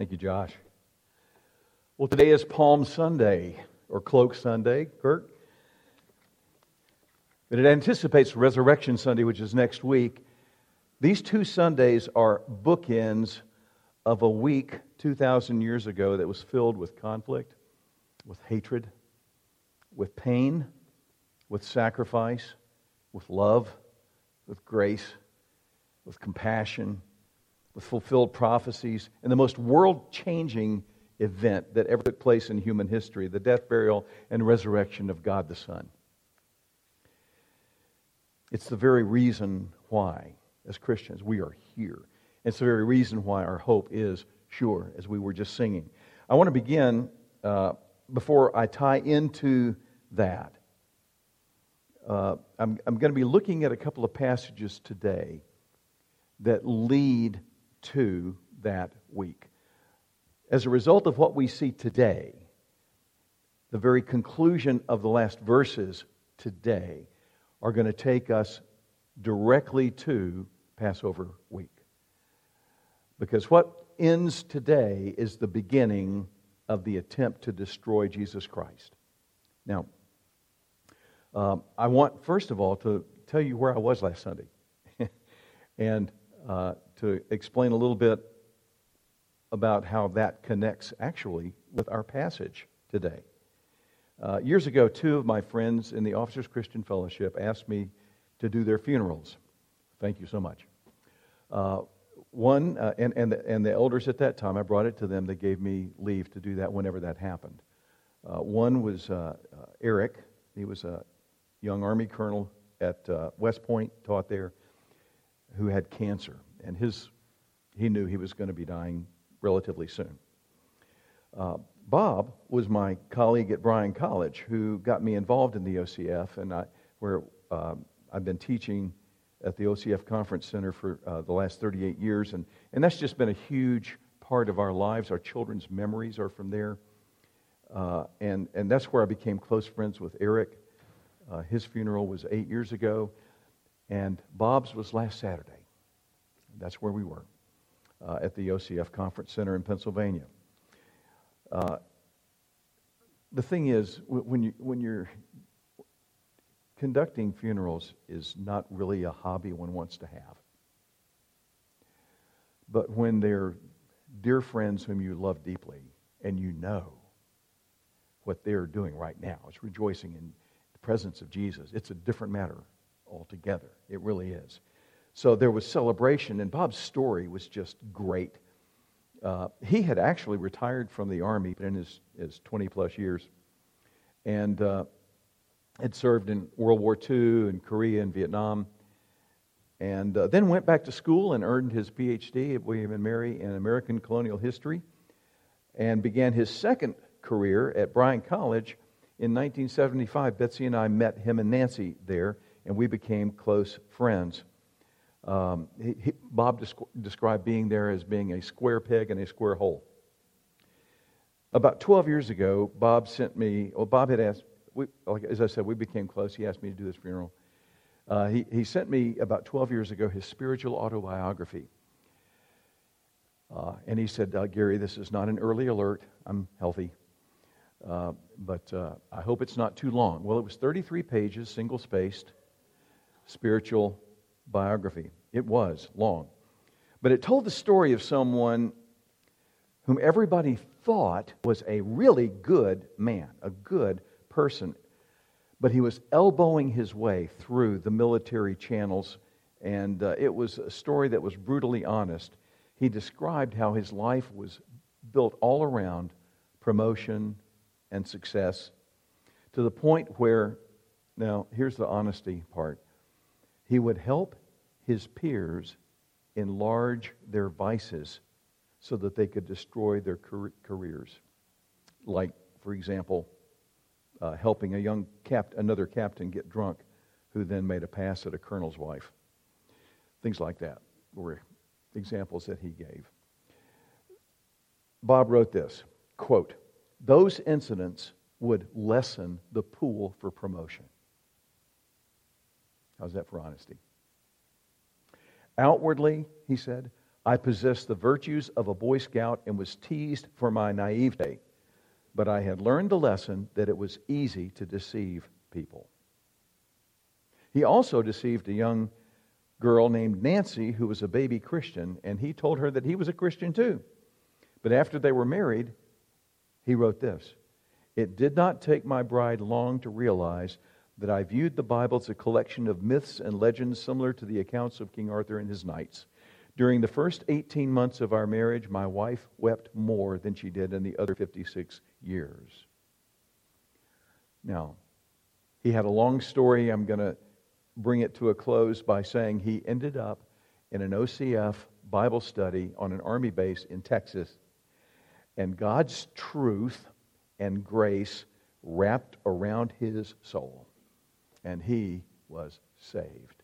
Thank you, Josh. Well, today is Palm Sunday, or Cloak Sunday, Kurt. But it anticipates Resurrection Sunday, which is next week. These two Sundays are bookends of a week 2,000 years ago that was filled with conflict, with hatred, with pain, with sacrifice, with love, with grace, with compassion, with fulfilled prophecies, and the most world changing event that ever took place in human history the death, burial, and resurrection of God the Son. It's the very reason why, as Christians, we are here. It's the very reason why our hope is sure, as we were just singing. I want to begin, uh, before I tie into that, uh, I'm, I'm going to be looking at a couple of passages today that lead to that week. As a result of what we see today, the very conclusion of the last verses today are going to take us directly to Passover week. Because what ends today is the beginning of the attempt to destroy Jesus Christ. Now, um, I want, first of all, to tell you where I was last Sunday and uh, to explain a little bit about how that connects actually with our passage today. Uh, years ago, two of my friends in the Officers Christian Fellowship asked me to do their funerals. Thank you so much. Uh, one, uh, and, and, the, and the elders at that time, I brought it to them. They gave me leave to do that whenever that happened. Uh, one was uh, uh, Eric. He was a young Army colonel at West Point, taught there, who had cancer. And his, he knew he was going to be dying relatively soon. Uh, Bob was my colleague at Bryan College who got me involved in the OCF, and I, where um, I've been teaching at the OCF Conference Center for uh, the last 38 years, and, and that's just been a huge part of our lives. Our children's memories are from there. Uh, and, and that's where I became close friends with Eric. Uh, his funeral was eight years ago, and Bob's was last Saturday. That's where we were uh, at the OCF Conference Center in Pennsylvania. Uh, the thing is, when, you, when you're conducting funerals is not really a hobby one wants to have. But when they're dear friends whom you love deeply and you know what they're doing right now, it's rejoicing in the presence of Jesus, it's a different matter altogether. It really is. So there was celebration, and Bob's story was just great. Uh, he had actually retired from the Army in his, his 20 plus years and uh, had served in World War II and Korea and Vietnam. And uh, then went back to school and earned his PhD at William and Mary in American colonial history and began his second career at Bryan College in 1975. Betsy and I met him and Nancy there, and we became close friends. Um, he, he, Bob desc- described being there as being a square peg in a square hole. About 12 years ago, Bob sent me, well, Bob had asked, we, like, as I said, we became close. He asked me to do this funeral. Uh, he, he sent me about 12 years ago his spiritual autobiography. Uh, and he said, uh, Gary, this is not an early alert. I'm healthy. Uh, but uh, I hope it's not too long. Well, it was 33 pages, single spaced, spiritual biography. It was long. But it told the story of someone whom everybody thought was a really good man, a good person. But he was elbowing his way through the military channels, and uh, it was a story that was brutally honest. He described how his life was built all around promotion and success to the point where, now, here's the honesty part. He would help his peers enlarge their vices so that they could destroy their careers. Like, for example, uh, helping a young cap- another captain get drunk who then made a pass at a colonel's wife. Things like that were examples that he gave. Bob wrote this quote, Those incidents would lessen the pool for promotion. How's that for honesty? Outwardly, he said, I possessed the virtues of a Boy Scout and was teased for my naivete, but I had learned the lesson that it was easy to deceive people. He also deceived a young girl named Nancy who was a baby Christian, and he told her that he was a Christian too. But after they were married, he wrote this It did not take my bride long to realize that I viewed the Bible as a collection of myths and legends similar to the accounts of King Arthur and his knights. During the first 18 months of our marriage, my wife wept more than she did in the other 56 years. Now, he had a long story. I'm going to bring it to a close by saying he ended up in an OCF Bible study on an army base in Texas. And God's truth and grace wrapped around his soul. And he was saved.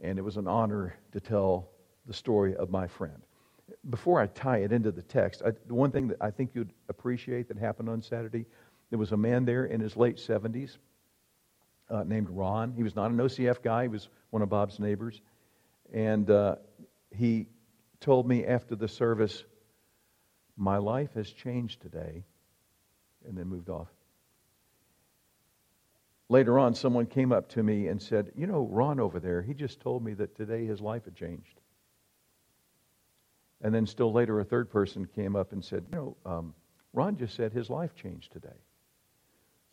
And it was an honor to tell the story of my friend. Before I tie it into the text, I, the one thing that I think you'd appreciate that happened on Saturday, there was a man there in his late 70s uh, named Ron. He was not an OCF guy, he was one of Bob's neighbors. And uh, he told me after the service, My life has changed today, and then moved off. Later on, someone came up to me and said, You know, Ron over there, he just told me that today his life had changed. And then, still later, a third person came up and said, You know, um, Ron just said his life changed today.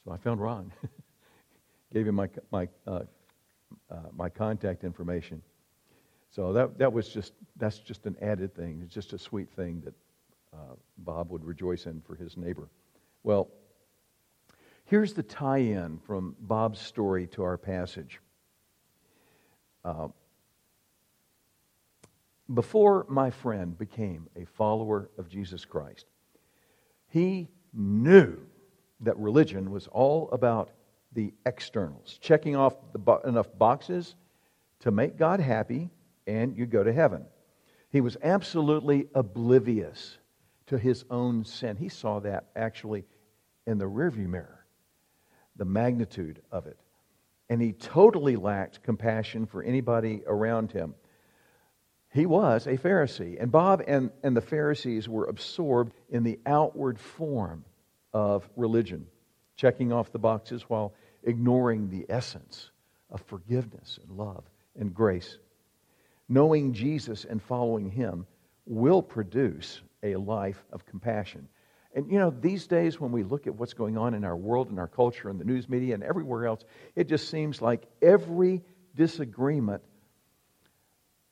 So I found Ron. gave him my, my, uh, uh, my contact information. So that, that was just, that's just an added thing. It's just a sweet thing that uh, Bob would rejoice in for his neighbor. Well, here's the tie in from Bob's story to our passage. Uh, before my friend became a follower of Jesus Christ, he knew that religion was all about the externals, checking off bo- enough boxes to make God happy, and you go to heaven. He was absolutely oblivious to his own sin. He saw that actually in the rearview mirror, the magnitude of it. And he totally lacked compassion for anybody around him. He was a Pharisee. And Bob and, and the Pharisees were absorbed in the outward form of religion, checking off the boxes while ignoring the essence of forgiveness and love and grace. Knowing Jesus and following him will produce a life of compassion. And you know, these days when we look at what's going on in our world and our culture and the news media and everywhere else, it just seems like every disagreement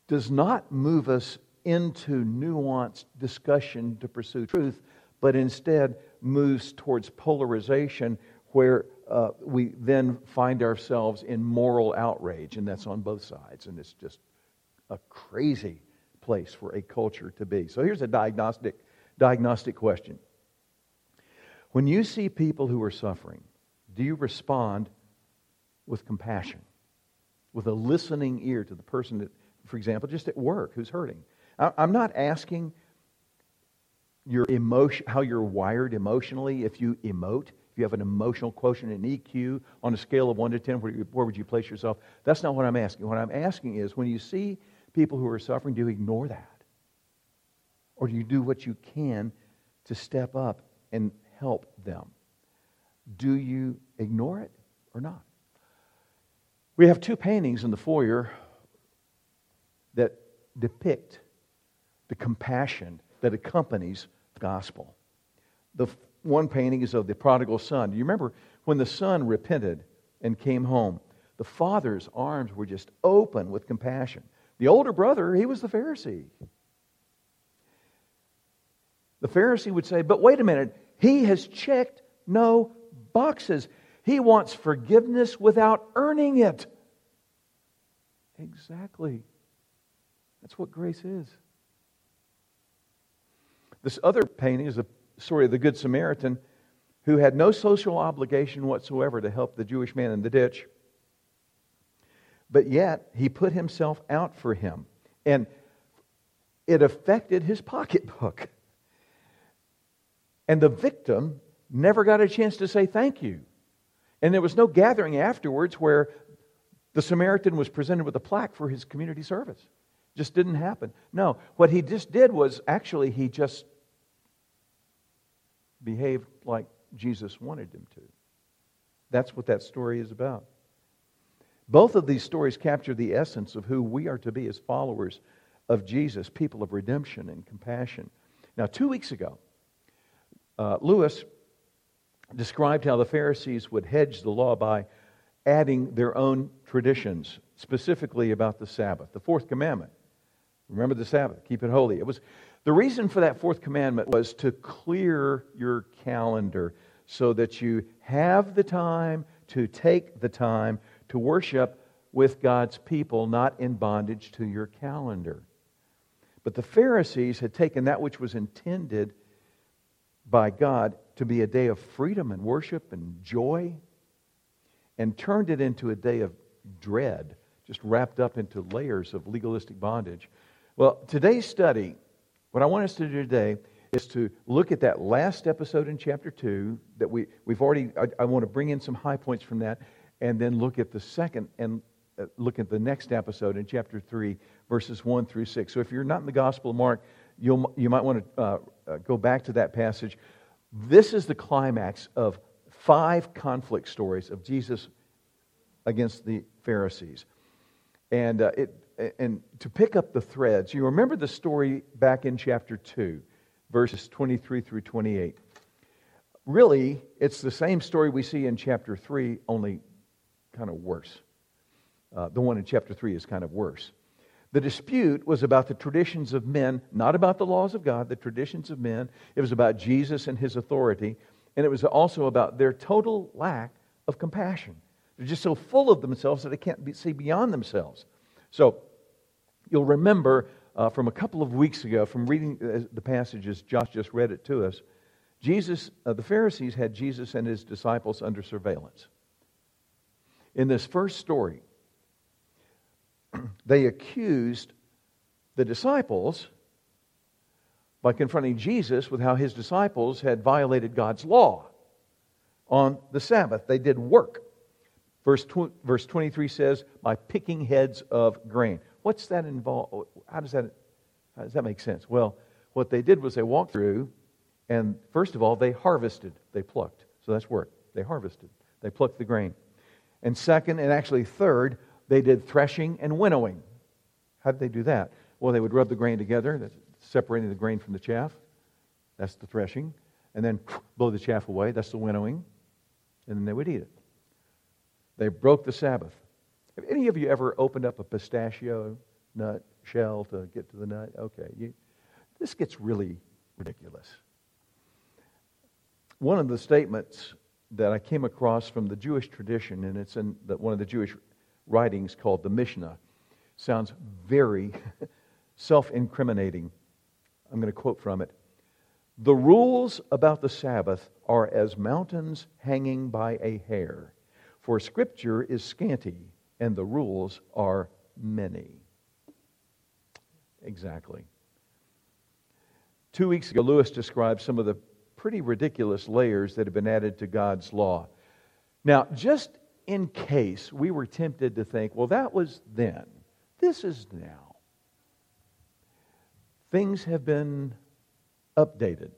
does not move us into nuanced discussion to pursue truth, but instead moves towards polarization where uh, we then find ourselves in moral outrage, and that's on both sides. And it's just a crazy place for a culture to be. So here's a diagnostic, diagnostic question. When you see people who are suffering, do you respond with compassion, with a listening ear to the person that, for example, just at work who's hurting? I'm not asking your emotion, how you're wired emotionally if you emote if you have an emotional quotient, an EQ, on a scale of 1 to 10, where, where would you place yourself? That's not what I'm asking. What I'm asking is when you see people who are suffering, do you ignore that? Or do you do what you can to step up and help them? Do you ignore it or not? We have two paintings in the foyer that depict the compassion that accompanies the gospel. The one painting is of the prodigal son. Do you remember when the son repented and came home? The father's arms were just open with compassion. The older brother, he was the Pharisee. The Pharisee would say, But wait a minute, he has checked no boxes. He wants forgiveness without earning it. Exactly. That's what grace is. This other painting is the story of the Good Samaritan who had no social obligation whatsoever to help the Jewish man in the ditch. But yet, he put himself out for him. And it affected his pocketbook. And the victim never got a chance to say thank you. And there was no gathering afterwards where the Samaritan was presented with a plaque for his community service. Just didn't happen. No, what he just did was actually he just behaved like Jesus wanted him to. That's what that story is about. Both of these stories capture the essence of who we are to be as followers of Jesus, people of redemption and compassion. Now, two weeks ago, uh, Lewis described how the Pharisees would hedge the law by adding their own traditions, specifically about the Sabbath, the fourth commandment. Remember the Sabbath, keep it holy. It was the reason for that fourth commandment was to clear your calendar so that you have the time to take the time to worship with God's people, not in bondage to your calendar. But the Pharisees had taken that which was intended by God to be a day of freedom and worship and joy and turned it into a day of dread, just wrapped up into layers of legalistic bondage. Well, today's study, what I want us to do today is to look at that last episode in chapter 2 that we, we've already, I, I want to bring in some high points from that, and then look at the second and uh, look at the next episode in chapter 3, verses 1 through 6. So if you're not in the Gospel of Mark, you'll, you might want to uh, uh, go back to that passage. This is the climax of five conflict stories of Jesus against the Pharisees. And uh, it, and to pick up the threads, you remember the story back in chapter 2, verses 23 through 28. Really, it's the same story we see in chapter 3, only kind of worse. Uh, the one in chapter 3 is kind of worse. The dispute was about the traditions of men, not about the laws of God, the traditions of men. It was about Jesus and his authority, and it was also about their total lack of compassion. They're just so full of themselves that they can't be, see beyond themselves. So, you'll remember uh, from a couple of weeks ago, from reading uh, the passages, Josh just read it to us. Jesus, uh, the Pharisees had Jesus and his disciples under surveillance. In this first story, they accused the disciples by confronting Jesus with how his disciples had violated God's law on the Sabbath. They did work. Verse, tw- verse 23 says, by picking heads of grain. What's that involve? How does that, how does that make sense? Well, what they did was they walked through, and first of all, they harvested. They plucked. So that's work. They harvested. They plucked the grain. And second, and actually third, they did threshing and winnowing. How did they do that? Well, they would rub the grain together, separating the grain from the chaff. That's the threshing. And then blow the chaff away. That's the winnowing. And then they would eat it. They broke the Sabbath. Have any of you ever opened up a pistachio nut shell to get to the nut? Okay. You, this gets really ridiculous. One of the statements that I came across from the Jewish tradition, and it's in the, one of the Jewish writings called the Mishnah, sounds very self incriminating. I'm going to quote from it. The rules about the Sabbath are as mountains hanging by a hair. For Scripture is scanty, and the rules are many. Exactly. Two weeks ago, Lewis described some of the pretty ridiculous layers that have been added to God's law. Now, just in case we were tempted to think, well, that was then, this is now, things have been updated.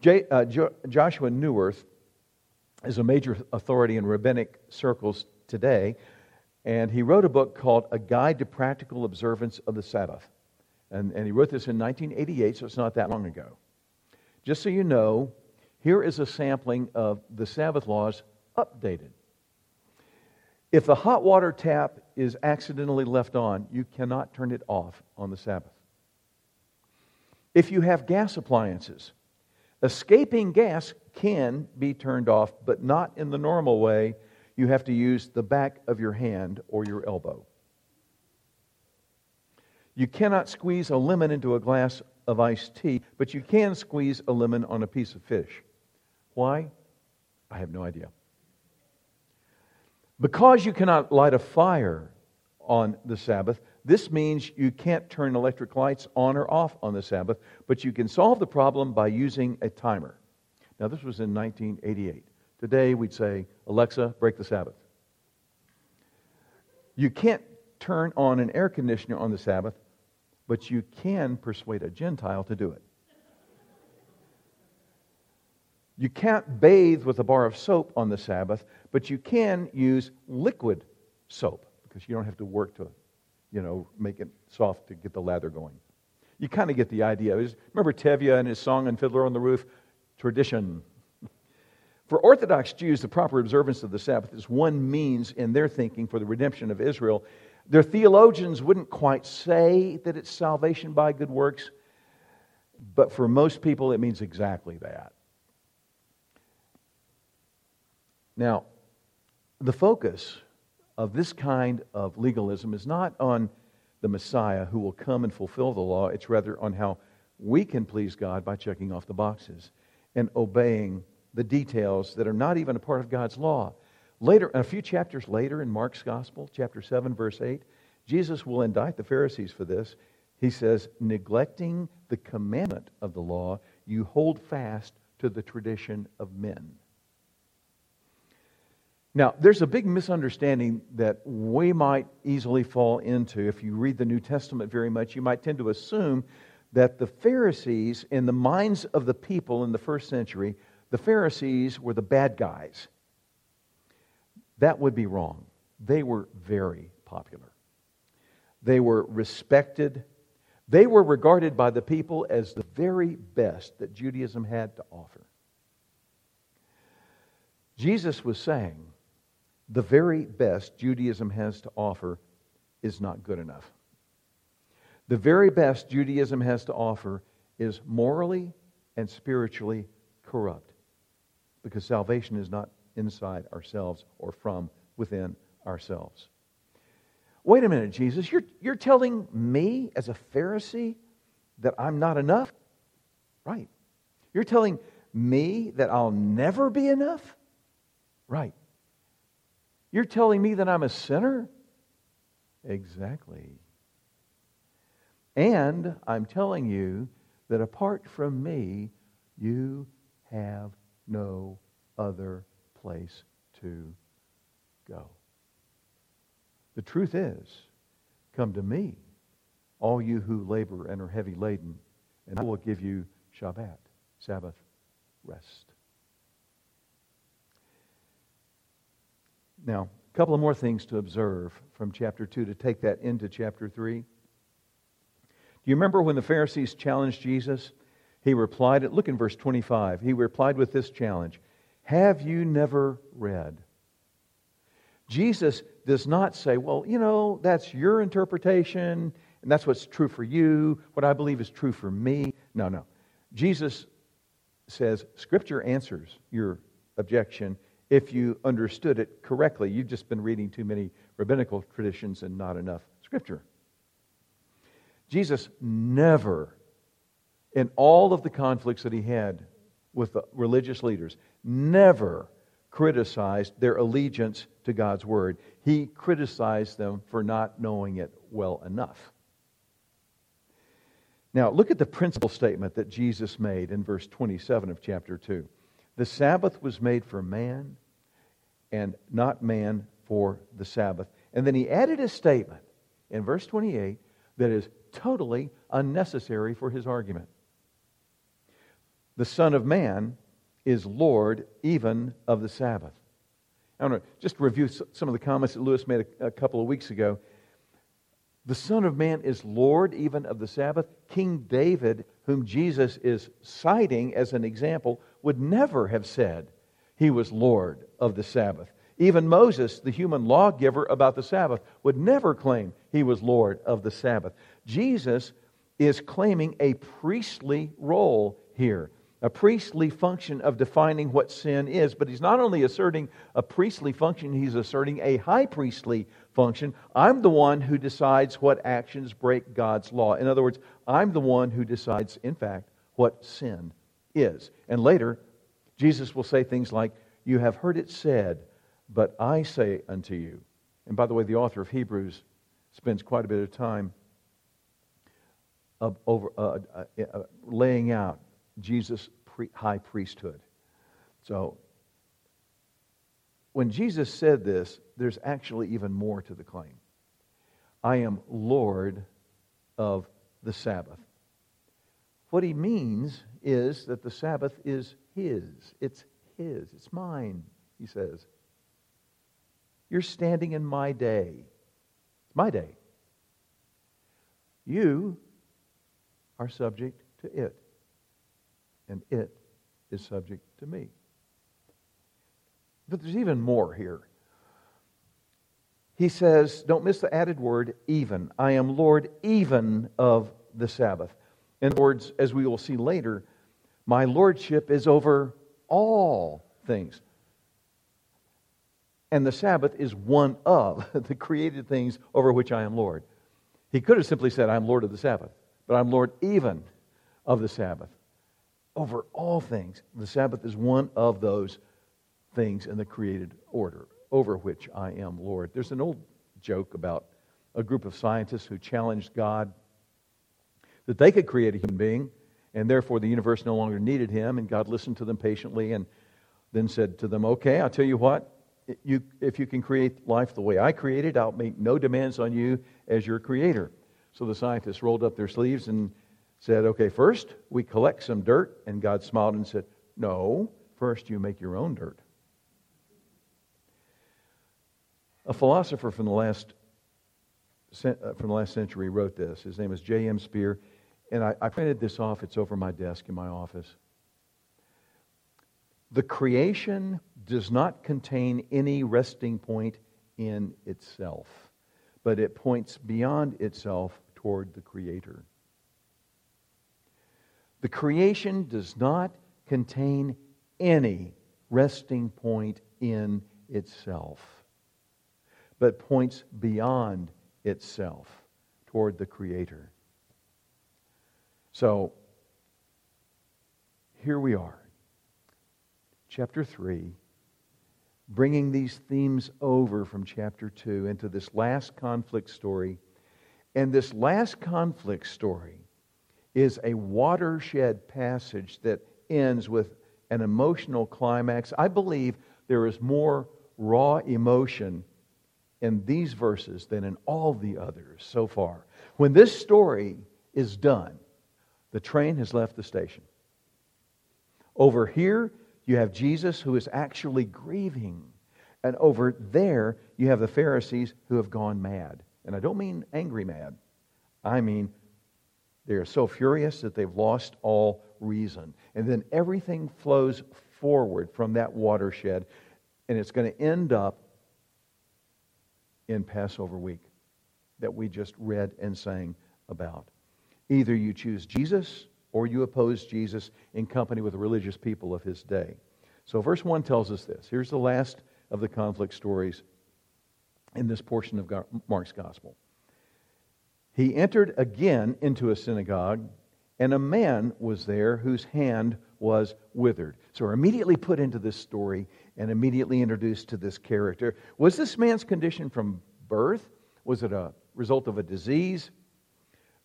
J, uh, jo, Joshua Neuwirth is a major authority in rabbinic circles today, and he wrote a book called A Guide to Practical Observance of the Sabbath. And, and he wrote this in 1988, so it's not that long ago. Just so you know, here is a sampling of the Sabbath laws updated. If the hot water tap is accidentally left on, you cannot turn it off on the Sabbath. If you have gas appliances, escaping gas can be turned off, but not in the normal way. You have to use the back of your hand or your elbow. You cannot squeeze a lemon into a glass of iced tea, but you can squeeze a lemon on a piece of fish. Why? I have no idea. Because you cannot light a fire on the Sabbath, this means you can't turn electric lights on or off on the Sabbath, but you can solve the problem by using a timer. Now, this was in 1988. Today, we'd say, Alexa, break the Sabbath. You can't turn on an air conditioner on the Sabbath, but you can persuade a Gentile to do it. You can't bathe with a bar of soap on the Sabbath, but you can use liquid soap because you don't have to work to, you know, make it soft to get the lather going. You kind of get the idea. Remember Tevye and his song on Fiddler on the Roof? Tradition. For Orthodox Jews, the proper observance of the Sabbath is one means in their thinking for the redemption of Israel. Their theologians wouldn't quite say that it's salvation by good works, but for most people, it means exactly that. Now, the focus of this kind of legalism is not on the Messiah who will come and fulfill the law, it's rather on how we can please God by checking off the boxes and obeying the details that are not even a part of God's law. Later, a few chapters later in Mark's Gospel, chapter 7, verse 8, Jesus will indict the Pharisees for this. He says, neglecting the commandment of the law, you hold fast to the tradition of men. Now, there's a big misunderstanding that we might easily fall into. If you read the New Testament very much, you might tend to assume that the Pharisees, in the minds of the people in the first century, the Pharisees were the bad guys. That would be wrong. They were very popular, they were respected. They were regarded by the people as the very best that Judaism had to offer. Jesus was saying, the very best Judaism has to offer is not good enough. The very best Judaism has to offer is morally and spiritually corrupt because salvation is not inside ourselves or from within ourselves. Wait a minute, Jesus, you're, you're telling me as a Pharisee that I'm not enough? Right. You're telling me that I'll never be enough? Right. You're telling me that I'm a sinner? Exactly. And I'm telling you that apart from me, you have no other place to go. The truth is, come to me, all you who labor and are heavy laden, and I will give you Shabbat, Sabbath rest. Now, a couple of more things to observe from chapter 2 to take that into chapter 3. Do you remember when the Pharisees challenged Jesus? He replied, look in verse 25. He replied with this challenge Have you never read? Jesus does not say, Well, you know, that's your interpretation, and that's what's true for you. What I believe is true for me. No, no. Jesus says, Scripture answers your objection if you understood it correctly. You've just been reading too many rabbinical traditions and not enough Scripture. Jesus never in all of the conflicts that he had with the religious leaders, never criticized their allegiance to God's word. He criticized them for not knowing it well enough. Now, look at the principal statement that Jesus made in verse 27 of chapter 2. The Sabbath was made for man, and not man for the Sabbath. And then he added a statement in verse 28 that is totally unnecessary for his argument the Son of Man is Lord even of the Sabbath. I want to just review some of the comments that Lewis made a, a couple of weeks ago. The Son of Man is Lord even of the Sabbath. King David, whom Jesus is citing as an example, would never have said he was Lord of the Sabbath. Even Moses, the human lawgiver about the Sabbath, would never claim he was Lord of the Sabbath. Jesus is claiming a priestly role here a priestly function of defining what sin is. But he's not only asserting a priestly function, he's asserting a high priestly function. I'm the one who decides what actions break God's law. In other words, I'm the one who decides, in fact, what sin is. And later, Jesus will say things like, You have heard it said, but I say unto you. And by the way, the author of Hebrews spends quite a bit of time of, over, uh, uh, uh, laying out Jesus' high priesthood. So, when Jesus said this, there's actually even more to the claim. I am Lord of the Sabbath. What he means is that the Sabbath is his. It's his. It's mine, he says. You're standing in my day. It's my day. You are subject to it, and it is subject to me. But there's even more here. He says, don't miss the added word, even. I am Lord even of the Sabbath. In other words, as we will see later, my lordship is over all things. And the Sabbath is one of the created things over which I am Lord. He could have simply said, I'm Lord of the Sabbath, but I'm Lord even of the Sabbath. Over all things, the Sabbath is one of those things in the created order over which I am Lord. There's an old joke about a group of scientists who challenged God that they could create a human being, and therefore the universe no longer needed him, and God listened to them patiently and then said to them, Okay, I'll tell you what, you, if you can create life the way I created, I'll make no demands on you as your creator. So the scientists rolled up their sleeves and said, Okay, first we collect some dirt. And God smiled and said, No, first you make your own dirt. A philosopher from the last, uh, from the last century wrote this. His name is J.M. Spier. And I, I printed this off. It's over my desk in my office. The creation does not contain any resting point in itself, but it points beyond itself toward the Creator. The creation does not contain any resting point in itself, but points beyond itself toward the Creator. So, here we are chapter 3, bringing these themes over from chapter 2 into this last conflict story. And this last conflict story is a watershed passage that ends with an emotional climax. I believe there is more raw emotion in these verses than in all the others so far. When this story is done, the train has left the station. Over here, you have Jesus who is actually grieving. And over there, you have the Pharisees who have gone mad. And I don't mean angry mad, I mean they are so furious that they've lost all reason. And then everything flows forward from that watershed, and it's going to end up in Passover week that we just read and sang about. Either you choose Jesus or you oppose Jesus in company with the religious people of his day. So, verse 1 tells us this. Here's the last of the conflict stories in this portion of Mark's gospel. He entered again into a synagogue, and a man was there whose hand was withered. So we're immediately put into this story and immediately introduced to this character. Was this man's condition from birth? Was it a result of a disease?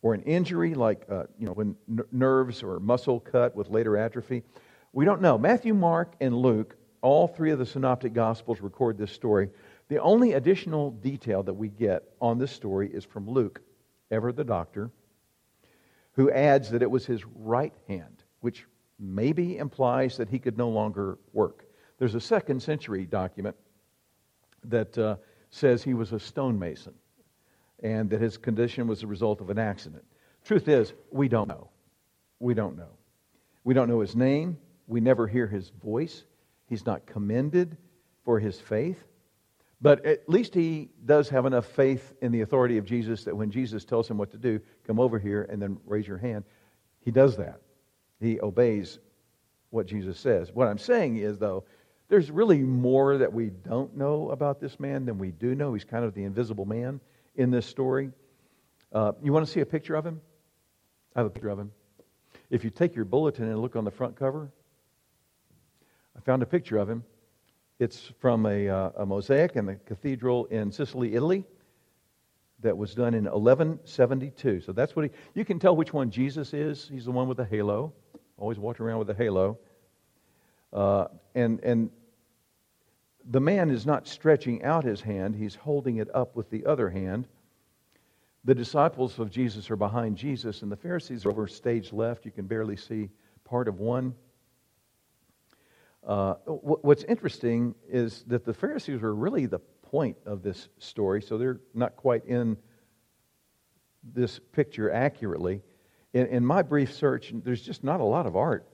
Or an injury like uh, you know when n- nerves or muscle cut with later atrophy. We don't know. Matthew mark and luke all three of the synoptic gospels record this story. The only additional detail that we get on this story is from luke ever the doctor who adds that it was his right hand which maybe implies that he could no longer work. There's a second century document that uh, says he was a stonemason and that his condition was the result of an accident. Truth is, we don't know. We don't know. We don't know his name. We never hear his voice. He's not commended for his faith. But at least he does have enough faith in the authority of Jesus that when Jesus tells him what to do, come over here and then raise your hand, he does that. He obeys what Jesus says. What I'm saying is, though, there's really more that we don't know about this man than we do know. He's kind of the invisible man in this story. Uh, you want to see a picture of him? I have a picture of him. If you take your bulletin and look on the front cover, I found a picture of him. It's from a, uh, a mosaic in the cathedral in Sicily, Italy, that was done in 1172. So that's what he, you can tell which one Jesus is. He's the one with the halo, always walking around with a halo. Uh, and, and the man is not stretching out his hand, he's holding it up with the other hand. The disciples of Jesus are behind Jesus, and the Pharisees are over stage left. You can barely see part of one. Uh, what's interesting is that the Pharisees were really the point of this story, so they're not quite in this picture accurately. In, in my brief search, there's just not a lot of art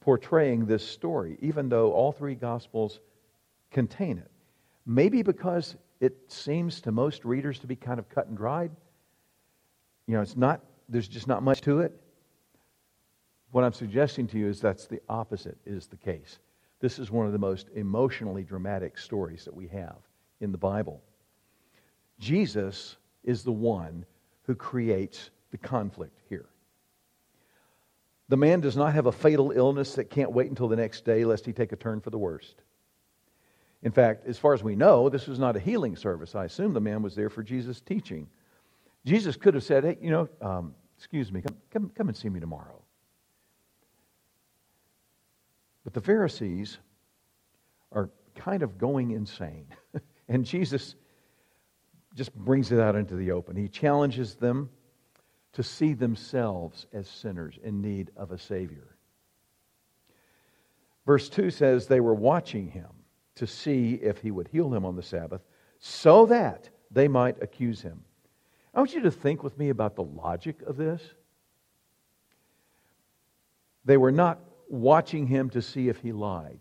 portraying this story, even though all three Gospels contain it. Maybe because it seems to most readers to be kind of cut and dried. You know, it's not, there's just not much to it. What I'm suggesting to you is that's the opposite is the case. This is one of the most emotionally dramatic stories that we have in the Bible. Jesus is the one who creates the conflict here. The man does not have a fatal illness that can't wait until the next day lest he take a turn for the worst. In fact, as far as we know, this was not a healing service. I assume the man was there for Jesus' teaching. Jesus could have said, hey, you know, um, excuse me, come, come, come and see me tomorrow. But the Pharisees are kind of going insane. and Jesus just brings it out into the open. He challenges them to see themselves as sinners in need of a Savior. Verse 2 says they were watching him to see if he would heal him on the Sabbath so that they might accuse him. I want you to think with me about the logic of this. They were not watching him to see if he lied,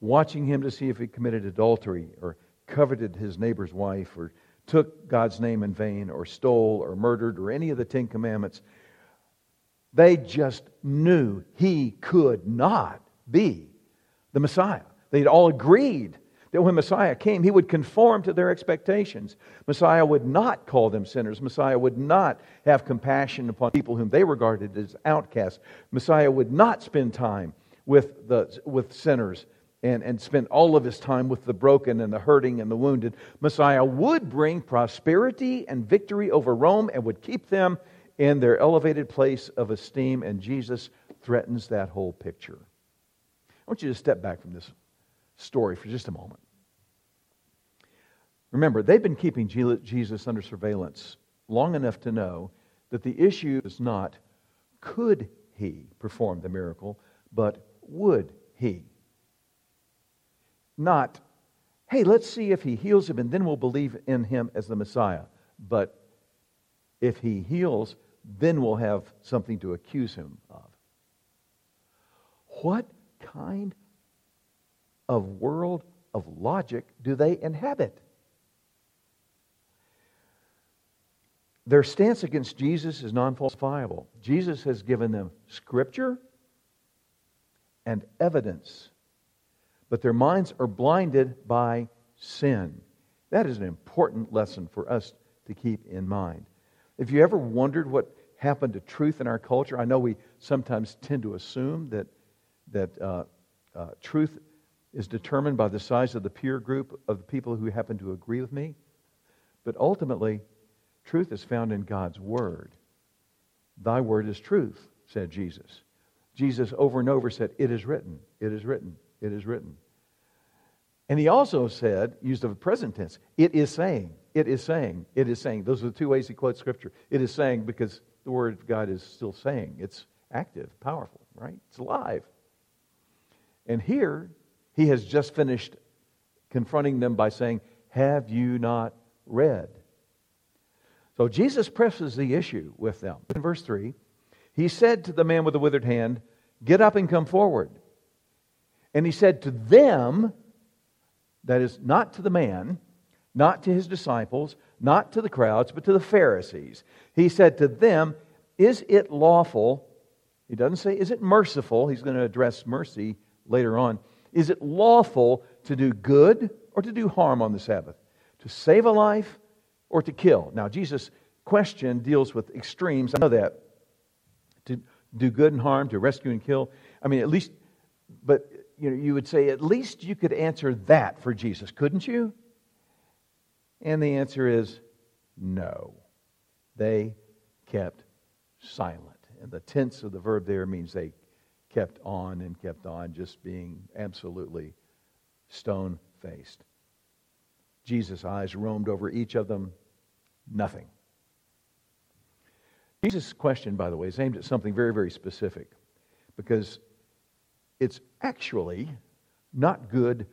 watching him to see if he committed adultery or coveted his neighbor's wife or took God's name in vain or stole or murdered or any of the Ten Commandments. They just knew he could not be the Messiah. They'd all agreed that when Messiah came, he would conform to their expectations. Messiah would not call them sinners. Messiah would not have compassion upon people whom they regarded as outcasts. Messiah would not spend time with, the, with sinners and, and spend all of his time with the broken and the hurting and the wounded. Messiah would bring prosperity and victory over Rome and would keep them in their elevated place of esteem, and Jesus threatens that whole picture. I want you to step back from this story for just a moment. Remember, they've been keeping Jesus under surveillance long enough to know that the issue is not could he perform the miracle, but would he? Not, hey, let's see if he heals him and then we'll believe in him as the Messiah. But if he heals, then we'll have something to accuse him of. What kind of world of logic do they inhabit? Their stance against Jesus is non falsifiable. Jesus has given them scripture and evidence, but their minds are blinded by sin. That is an important lesson for us to keep in mind. If you ever wondered what happened to truth in our culture, I know we sometimes tend to assume that, that uh, uh, truth is determined by the size of the peer group of the people who happen to agree with me. But ultimately, truth is found in God's Word. Thy word is truth, said Jesus. Jesus over and over said, It is written, it is written, it is written. And he also said, used of a present tense, it is saying, it is saying, it is saying. Those are the two ways he quotes Scripture. It is saying because the Word of God is still saying. It's active, powerful, right? It's alive. And here, he has just finished confronting them by saying, Have you not read? So Jesus presses the issue with them. In verse 3, he said to the man with the withered hand, Get up and come forward. And he said to them, that is, not to the man, not to his disciples, not to the crowds, but to the Pharisees. He said to them, Is it lawful? He doesn't say, Is it merciful? He's going to address mercy later on. Is it lawful to do good or to do harm on the Sabbath? To save a life or to kill? Now, Jesus' question deals with extremes. I know that. To do good and harm, to rescue and kill. I mean, at least, but you know, you would say at least you could answer that for Jesus, couldn't you? And the answer is no. They kept silent. And the tense of the verb there means they kept on and kept on, just being absolutely stone faced. Jesus' eyes roamed over each of them. Nothing. Jesus' question, by the way, is aimed at something very, very specific because it's actually not good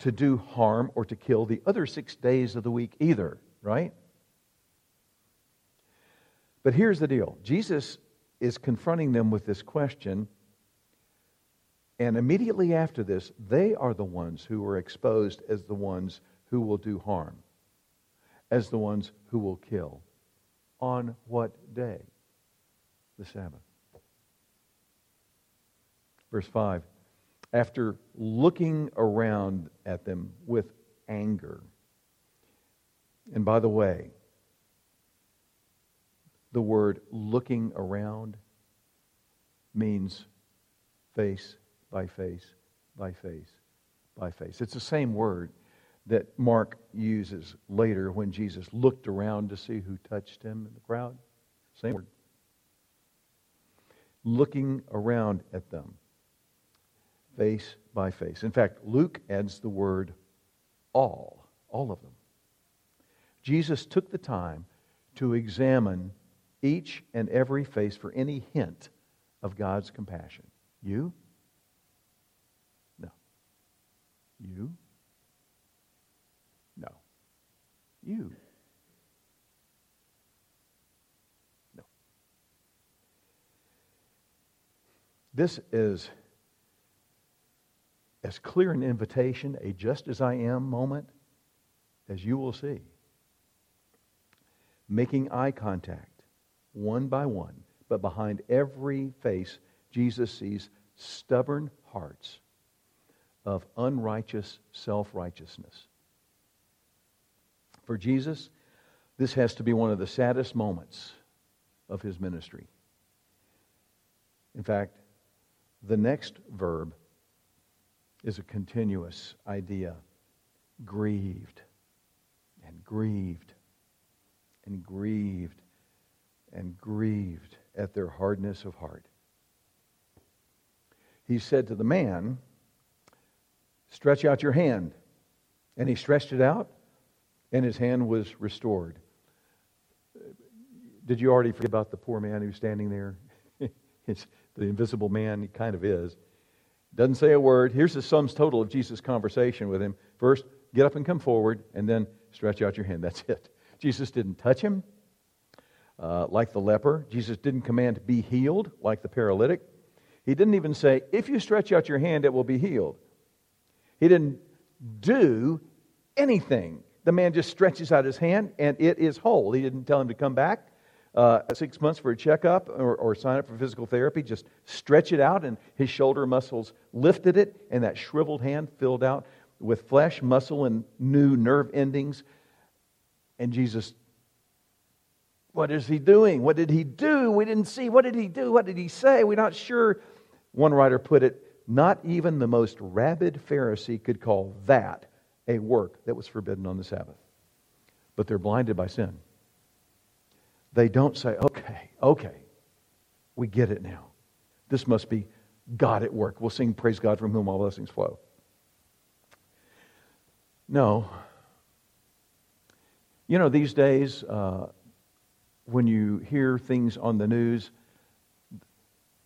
to do harm or to kill the other six days of the week either, right? But here's the deal Jesus is confronting them with this question, and immediately after this, they are the ones who are exposed as the ones who will do harm, as the ones who will kill. On what day? The Sabbath. Verse 5 After looking around at them with anger, and by the way, the word looking around means face by face by face by face. It's the same word that Mark uses later when Jesus looked around to see who touched him in the crowd. Same word. Looking around at them, face by face. In fact, Luke adds the word all, all of them. Jesus took the time to examine each and every face for any hint of God's compassion. You? No. You? No. You. No. This is as clear an invitation, a just as I am moment, as you will see. Making eye contact, one by one, but behind every face, Jesus sees stubborn hearts of unrighteous self righteousness. For Jesus, this has to be one of the saddest moments of his ministry. In fact, the next verb is a continuous idea grieved and grieved and grieved and grieved at their hardness of heart. He said to the man, Stretch out your hand. And he stretched it out, and his hand was restored. Did you already forget about the poor man who's standing there? it's the invisible man, he kind of is. Doesn't say a word. Here's the sums total of Jesus' conversation with him. First, get up and come forward, and then stretch out your hand. That's it. Jesus didn't touch him uh, like the leper. Jesus didn't command be healed like the paralytic. He didn't even say, if you stretch out your hand, it will be healed. He didn't do anything the man just stretches out his hand and it is whole. He didn't tell him to come back uh, six months for a checkup or, or sign up for physical therapy. Just stretch it out, and his shoulder muscles lifted it, and that shriveled hand filled out with flesh, muscle, and new nerve endings. And Jesus, what is he doing? What did he do? We didn't see. What did he do? What did he say? We're not sure. One writer put it, not even the most rabid Pharisee could call that a work that was forbidden on the Sabbath. But they're blinded by sin. They don't say, okay, okay, we get it now. This must be God at work. We'll sing Praise God from whom all blessings flow. No. You know, these days, uh, when you hear things on the news,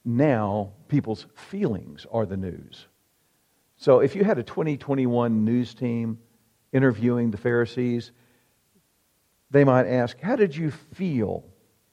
now people's feelings are the news. So if you had a 2021 news team interviewing the Pharisees, they might ask, How did you feel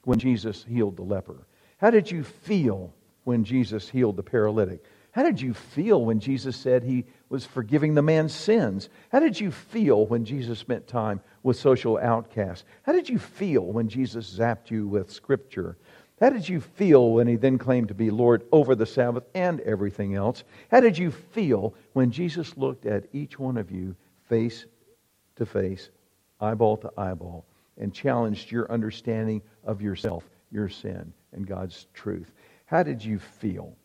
when Jesus healed the leper? How did you feel when Jesus healed the paralytic? How did you feel when Jesus said he was forgiving the man's sins? How did you feel when Jesus spent time with social outcasts? How did you feel when Jesus zapped you with scripture? How did you feel when he then claimed to be Lord over the Sabbath and everything else? How did you feel when Jesus looked at each one of you face to face, eyeball to eyeball, and challenged your understanding of yourself, your sin, and God's truth? How did you feel?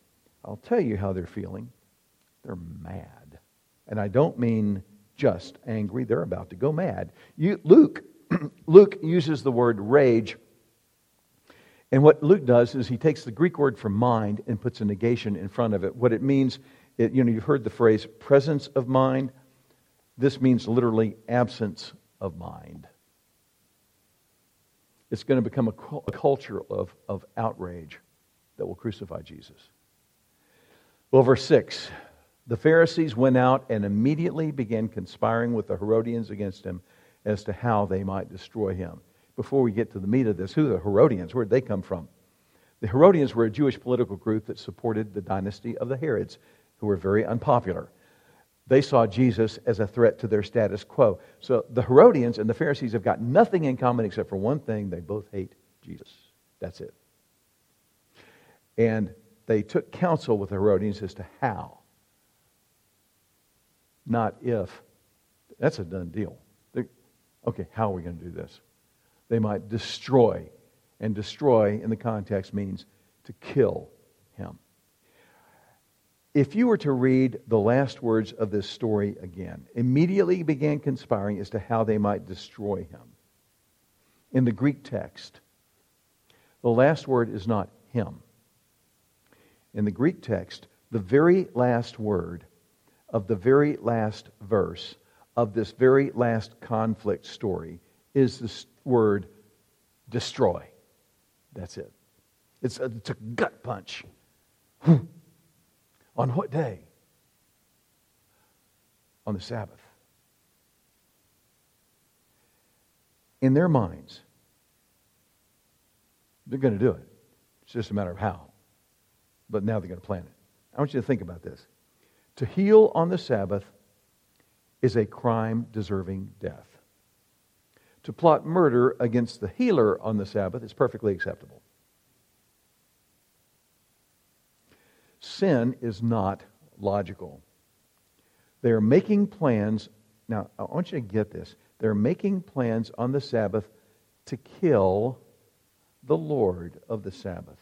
I'll tell you how they're feeling. They're mad. And I don't mean just angry, they're about to go mad. You, Luke, Luke uses the word rage and what Luke does is he takes the Greek word for mind and puts a negation in front of it. What it means, it, you know, you've heard the phrase presence of mind. This means literally absence of mind. It's going to become a, a culture of, of outrage that will crucify Jesus. Well, verse 6 the Pharisees went out and immediately began conspiring with the Herodians against him as to how they might destroy him. Before we get to the meat of this, who are the Herodians? Where did they come from? The Herodians were a Jewish political group that supported the dynasty of the Herods, who were very unpopular. They saw Jesus as a threat to their status quo. So the Herodians and the Pharisees have got nothing in common except for one thing they both hate Jesus. That's it. And they took counsel with the Herodians as to how not if. That's a done deal. They're, okay, how are we going to do this? They might destroy. And destroy in the context means to kill him. If you were to read the last words of this story again, immediately began conspiring as to how they might destroy him. In the Greek text, the last word is not him. In the Greek text, the very last word of the very last verse of this very last conflict story is the word destroy. That's it. It's a, it's a gut punch. On what day? On the Sabbath. In their minds, they're going to do it. It's just a matter of how. But now they're going to plan it. I want you to think about this. To heal on the Sabbath is a crime deserving death. To plot murder against the healer on the Sabbath is perfectly acceptable. Sin is not logical. They are making plans. Now, I want you to get this. They're making plans on the Sabbath to kill the Lord of the Sabbath.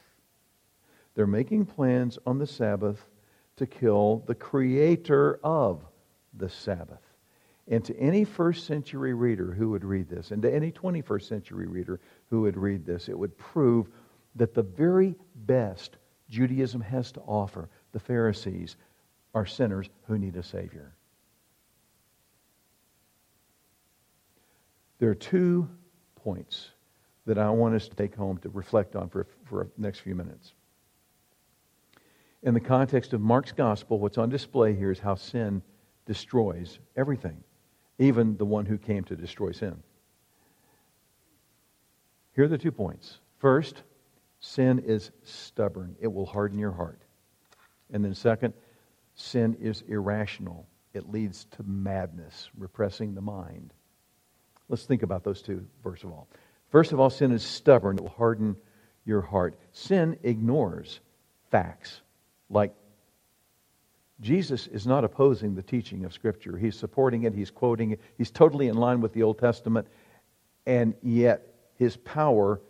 They're making plans on the Sabbath to kill the creator of the Sabbath. And to any first century reader who would read this, and to any 21st century reader who would read this, it would prove that the very best Judaism has to offer, the Pharisees, are sinners who need a Savior. There are two points that I want us to take home to reflect on for, for the next few minutes in the context of Mark's gospel, what's on display here is how sin destroys everything, even the one who came to destroy sin. Here are the two points. First, sin is stubborn, it will harden your heart. And then, second, sin is irrational, it leads to madness, repressing the mind. Let's think about those two, first of all. First of all, sin is stubborn, it will harden your heart. Sin ignores facts like Jesus is not opposing the teaching of Scripture. He's supporting it, he's quoting it, he's totally in line with the Old Testament, and yet his power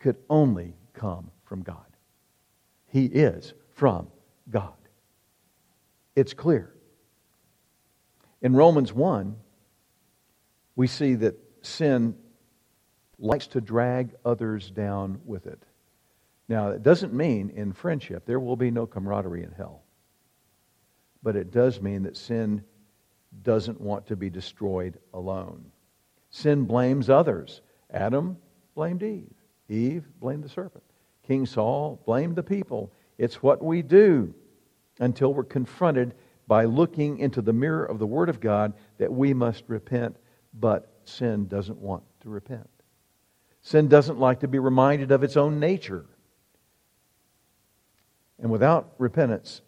could only come from God. He is from God. It's clear. In Romans 1, we see that sin likes to drag others down with it. Now, it doesn't mean in friendship there will be no camaraderie in hell. But it does mean that sin doesn't want to be destroyed alone. Sin blames others. Adam blamed Eve. Eve blamed the serpent. King Saul blamed the people. It's what we do until we're confronted by looking into the mirror of the Word of God that we must repent, but sin doesn't want to repent. Sin doesn't like to be reminded of its own nature. And without repentance,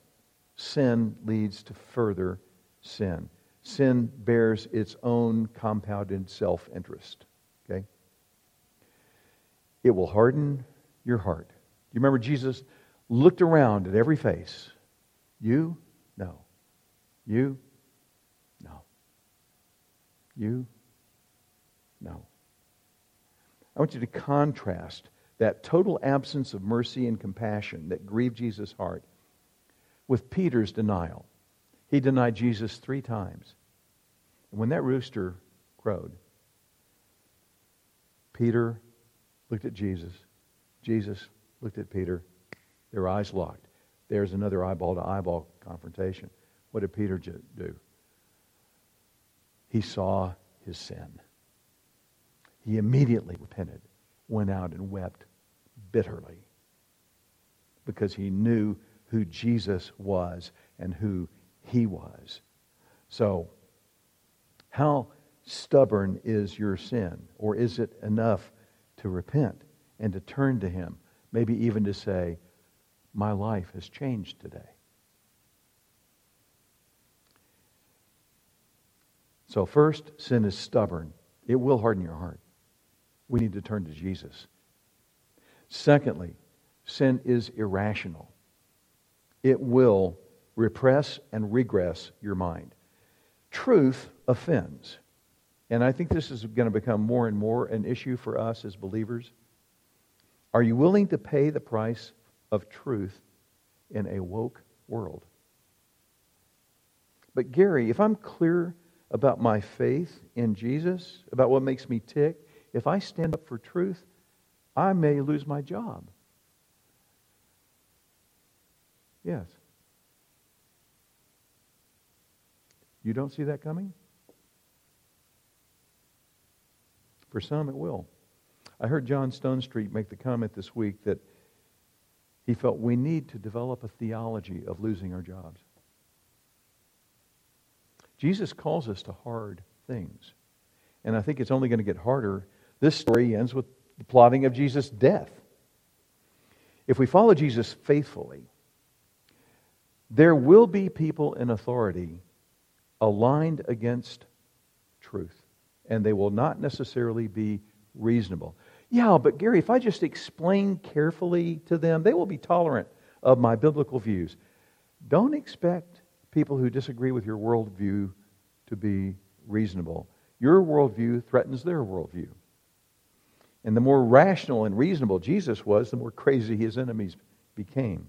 sin leads to further sin. Sin bears its own compounded self interest. Okay? It will harden your heart. You remember Jesus looked around at every face. You? No. You? No. You? No. I want you to contrast that total absence of mercy and compassion that grieved Jesus' heart with Peter's denial. He denied Jesus three times. And when that rooster crowed, Peter looked at Jesus. Jesus looked at Peter. Their eyes locked. There's another eyeball to eyeball confrontation. What did Peter do? He saw his sin. he immediately repented, went out and wept bitterly because he knew who Jesus was and who he was. So, how stubborn is your sin? Or is it enough to repent and to turn to him? Maybe even to say, My life has changed today. So, first, sin is stubborn. It will harden your heart. We need to turn to Jesus. Secondly, sin is irrational. It will repress and regress your mind. Truth offends. And I think this is going to become more and more an issue for us as believers. Are you willing to pay the price of truth in a woke world? But, Gary, if I'm clear about my faith in Jesus, about what makes me tick, if I stand up for truth, I may lose my job. Yes. You don't see that coming? For some, it will. I heard John Stonestreet make the comment this week that he felt we need to develop a theology of losing our jobs. Jesus calls us to hard things. And I think it's only going to get harder. This story ends with the plotting of Jesus' death. If we follow Jesus faithfully, there will be people in authority aligned against truth, and they will not necessarily be reasonable. Yeah, but Gary, if I just explain carefully to them, they will be tolerant of my biblical views. Don't expect people who disagree with your worldview to be reasonable. Your worldview threatens their worldview. And the more rational and reasonable Jesus was, the more crazy his enemies became.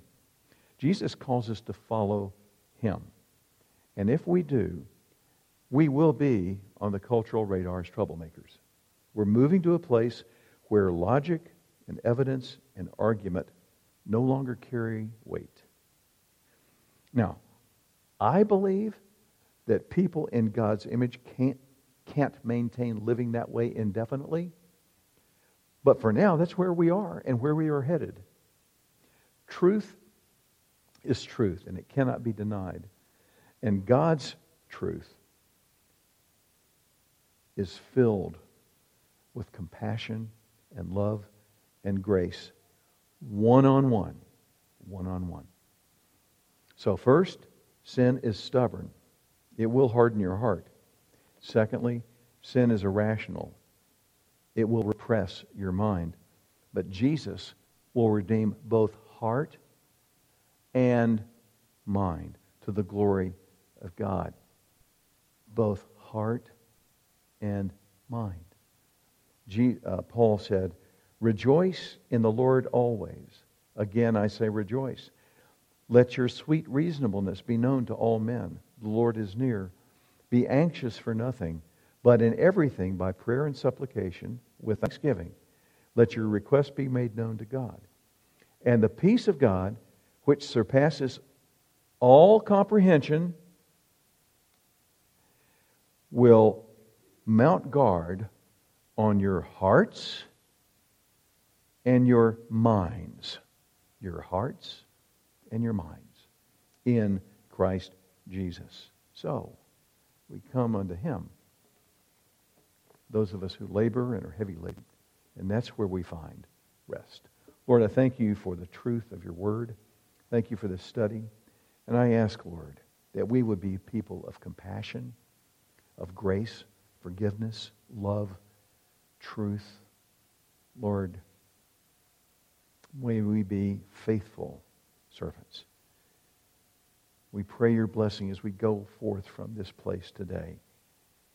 Jesus calls us to follow him. And if we do, we will be on the cultural radar as troublemakers. We're moving to a place where logic and evidence and argument no longer carry weight. Now, I believe that people in God's image can't, can't maintain living that way indefinitely. But for now, that's where we are and where we are headed. Truth is truth, and it cannot be denied. And God's truth is filled with compassion and love and grace, one on one. One on one. So, first, sin is stubborn, it will harden your heart. Secondly, sin is irrational, it will repress your mind. But Jesus will redeem both heart and mind to the glory of God. Both heart and mind. G, uh, Paul said, Rejoice in the Lord always. Again, I say rejoice. Let your sweet reasonableness be known to all men. The Lord is near. Be anxious for nothing, but in everything by prayer and supplication with thanksgiving. Let your requests be made known to God. And the peace of God, which surpasses all comprehension, will mount guard on your hearts and your minds. Your hearts and your minds in Christ Jesus. So, we come unto Him, those of us who labor and are heavy laden, and that's where we find rest. Lord, I thank you for the truth of your word. Thank you for this study. And I ask, Lord, that we would be people of compassion, of grace, forgiveness, love, truth. Lord, may we be faithful servants. We pray your blessing as we go forth from this place today,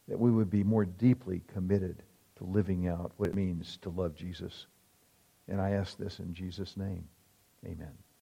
that we would be more deeply committed to living out what it means to love Jesus. And I ask this in Jesus' name. Amen.